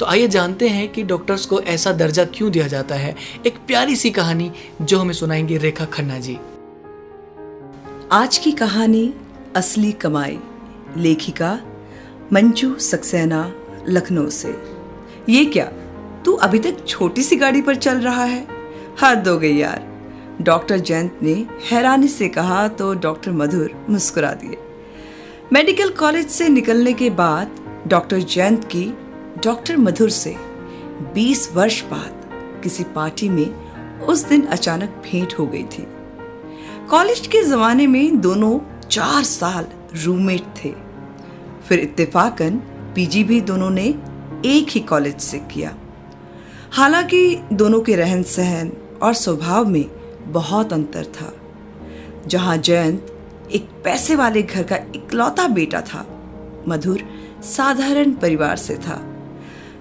तो आइए जानते हैं कि डॉक्टर्स को ऐसा दर्जा क्यों दिया जाता है। एक प्यारी सी कहानी जो हमें सुनाएँगे रेखा खन्ना जी। आज की कहानी, असली कमाई, लेखिका मंजू सक्सेना, लखनऊ से। ये क्या? तू अभी तक छोटी सी गाड़ी पर चल रहा है? हद हो गई यार। डॉक्टर जयंत ने हैरानी से कहा तो डॉक्टर मधुर मुस्कुरा दिए। मेडिकल कॉलेज से निकलने के बाद डॉक्टर जयंत की डॉक्टर मधुर से 20 वर्ष बाद किसी पार्टी में उस दिन अचानक भेंट हो गई थी। कॉलेज के जमाने में दोनों चार साल रूममेट थे। फिर इत्तेफाकन पीजी भी दोनों ने एक ही कॉलेज से किया। हालाँकि दोनों के रहन सहन और स्वभाव में बहुत अंतर था। जहाँ जयंत एक पैसे वाले घर का इकलौता बेटा था, मधुर साधारण परिवार से था।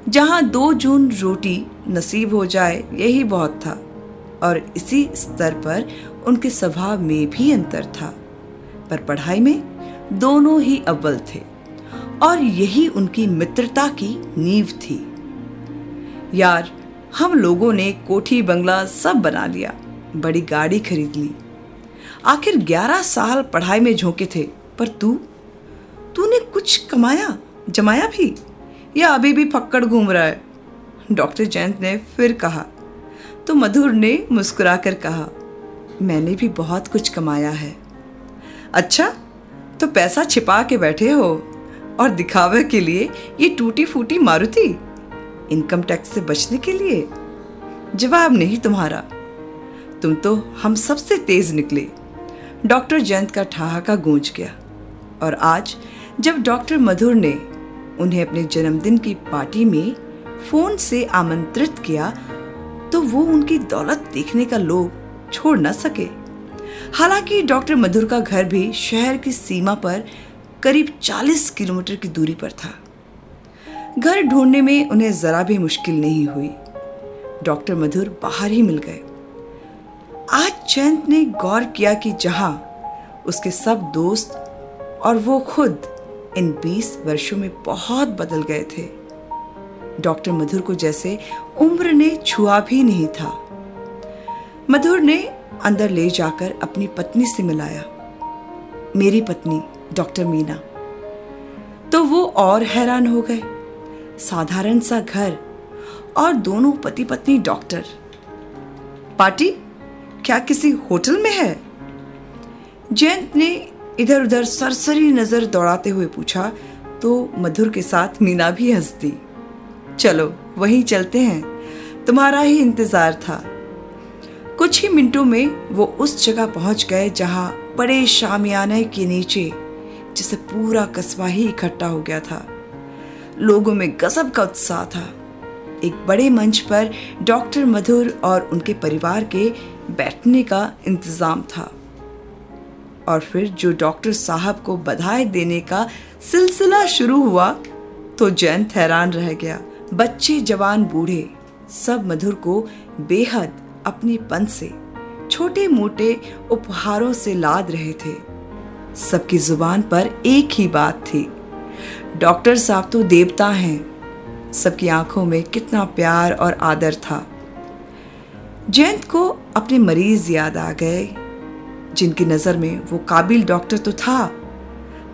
जहाँ दो जून रोटी नसीब हो जाए, यही बहुत था। और इसी स्तर पर उनके स्वभाव में भी अंतर था। पर पढ़ाई में दोनों ही अव्वल थे और यही उनकी मित्रता की नींव थी। यार, हम लोगों ने कोठी बंगला सब बना लिया, बड़ी गाड़ी खरीद ली। आखिर ग्यारह साल पढ़ाई में झोंके थे, पर तू? तूने कुछ कमाया, जमाया भी? या अभी भी फक्कड़ घूम रहा है? डॉक्टर जयंत ने फिर कहा तो मधुर ने मुस्कुराकर कहा, मैंने भी बहुत कुछ कमाया है। अच्छा तो पैसा छिपा के बैठे हो और दिखावे के लिए ये टूटी फूटी मारुति इनकम टैक्स से बचने के लिए? जवाब नहीं तुम्हारा। तुम तो हम सबसे तेज निकले। डॉक्टर जयंत का ठहाका गूंज गया और आज जब डॉक्टर मधुर ने उन्हें अपने जन्मदिन की पार्टी में फ़ोन से आमंत्रित किया तो वो उनकी दौलत देखने का लोभ छोड़ न सके। हालाँकि डॉक्टर मधुर का घर भी शहर की सीमा पर करीब 40 किलोमीटर की दूरी पर था। घर ढूँढने में उन्हें जरा भी मुश्किल नहीं हुई। डॉक्टर मधुर बाहर ही मिल गए। आज जयंत ने गौर किया कि जहाँ उसके सब दोस्त और वो खुद इन 20 वर्षों में बहुत बदल गए थे। डॉक्टर मधुर को जैसे उम्र ने छुआ भी नहीं था। मधुर ने अंदर ले जाकर अपनी पत्नी से मिलाया। मेरी पत्नी, डॉक्टर मीना। तो वो और हैरान हो गए। साधारण सा घर और दोनों पति पत्नी डॉक्टर। पार्टी, क्या किसी होटल में है? जयंत ने इधर उधर सरसरी नज़र दौड़ाते हुए पूछा तो मधुर के साथ मीना भी हंस दी चलो, वहीं चलते हैं। तुम्हारा ही इंतज़ार था। कुछ ही मिनटों में वो उस जगह पहुँच गए जहाँ बड़े शामियाने के नीचे, जिसे पूरा कस्बा ही इकट्ठा हो गया था। लोगों में गजब का उत्साह था। एक बड़े मंच पर डॉक्टर मधुर और उनके परिवार के बैठने का इंतज़ाम था। और फिर जो डॉक्टर साहब को बधाई देने का सिलसिला शुरू हुआ तो जयंत हैरान रह गया। बच्चे, जवान, बूढ़े, सब मधुर को बेहद अपनी पन से छोटे मोटे उपहारों से लाद रहे थे। सबकी ज़ुबान पर एक ही बात थी, डॉक्टर साहब तो देवता हैं। सबकी आँखों में कितना प्यार और आदर था। जयंत को अपने मरीज़ याद आ गए। जिनकी नज़र में वो काबिल डॉक्टर तो था,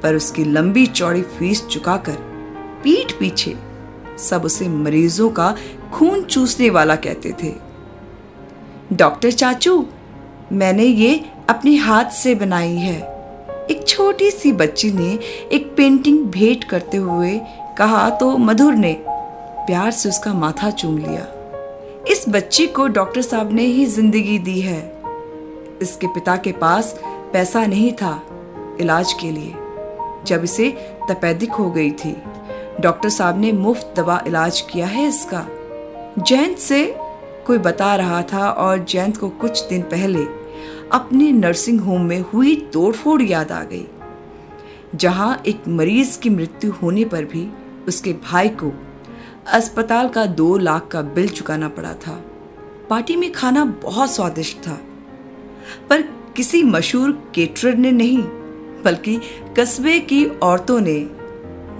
पर उसकी लंबी चौड़ी फ़ीस चुकाकर पीठ पीछे सब उसे मरीजों का खून चूसने वाला कहते थे। डॉक्टर चाचू, मैंने ये अपने हाथ से बनाई है। एक छोटी सी बच्ची ने एक पेंटिंग भेंट करते हुए कहा तो मधुर ने प्यार से उसका माथा चूम लिया। इस बच्ची को डॉक्टर साहब ने ही ज़िंदगी दी है। इसके पिता के पास पैसा नहीं था, इलाज के लिए। जब इसे तपेदिक हो गई थी, डॉक्टर साहब ने मुफ़्त दवा इलाज किया है इसका। जयंत से कोई बता रहा था और जयंत को कुछ दिन पहले अपने नर्सिंग होम में हुई तोड़फोड़ याद आ गई, जहाँ एक मरीज़ की मृत्यु होने पर भी उसके भाई को अस्पताल का दो लाख का बिल चुकाना पड़ा था। पार्टी में खाना बहुत स्वादिष्ट था। पर किसी मशहूर केटरर ने नहीं, बल्कि कस्बे की औरतों ने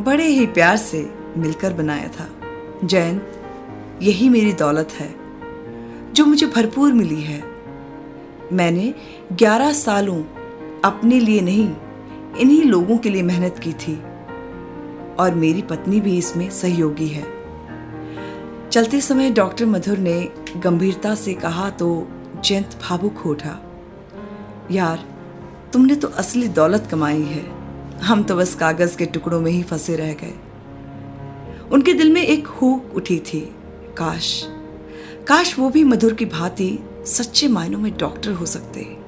बड़े ही प्यार से मिलकर बनाया था। जयंत यही मेरी दौलत है, जो मुझे भरपूर मिली है। मैंने 11 सालों अपने लिए नहीं, इन्हीं लोगों के लिए मेहनत की थी, और मेरी पत्नी भी इसमें सहयोगी है। चलते समय डॉक्टर मधुर ने गंभीरता से कहा तो जयंत भावुक हो उठा। यार, तुमने तो असली दौलत कमाई है। हम तो बस कागज़ के टुकड़ों में ही फंसे रह गए। उनके दिल में एक हुक उठी थी, काश। काश वो भी मधुर की भांति सच्चे मायनों में डॉक्टर हो सकते।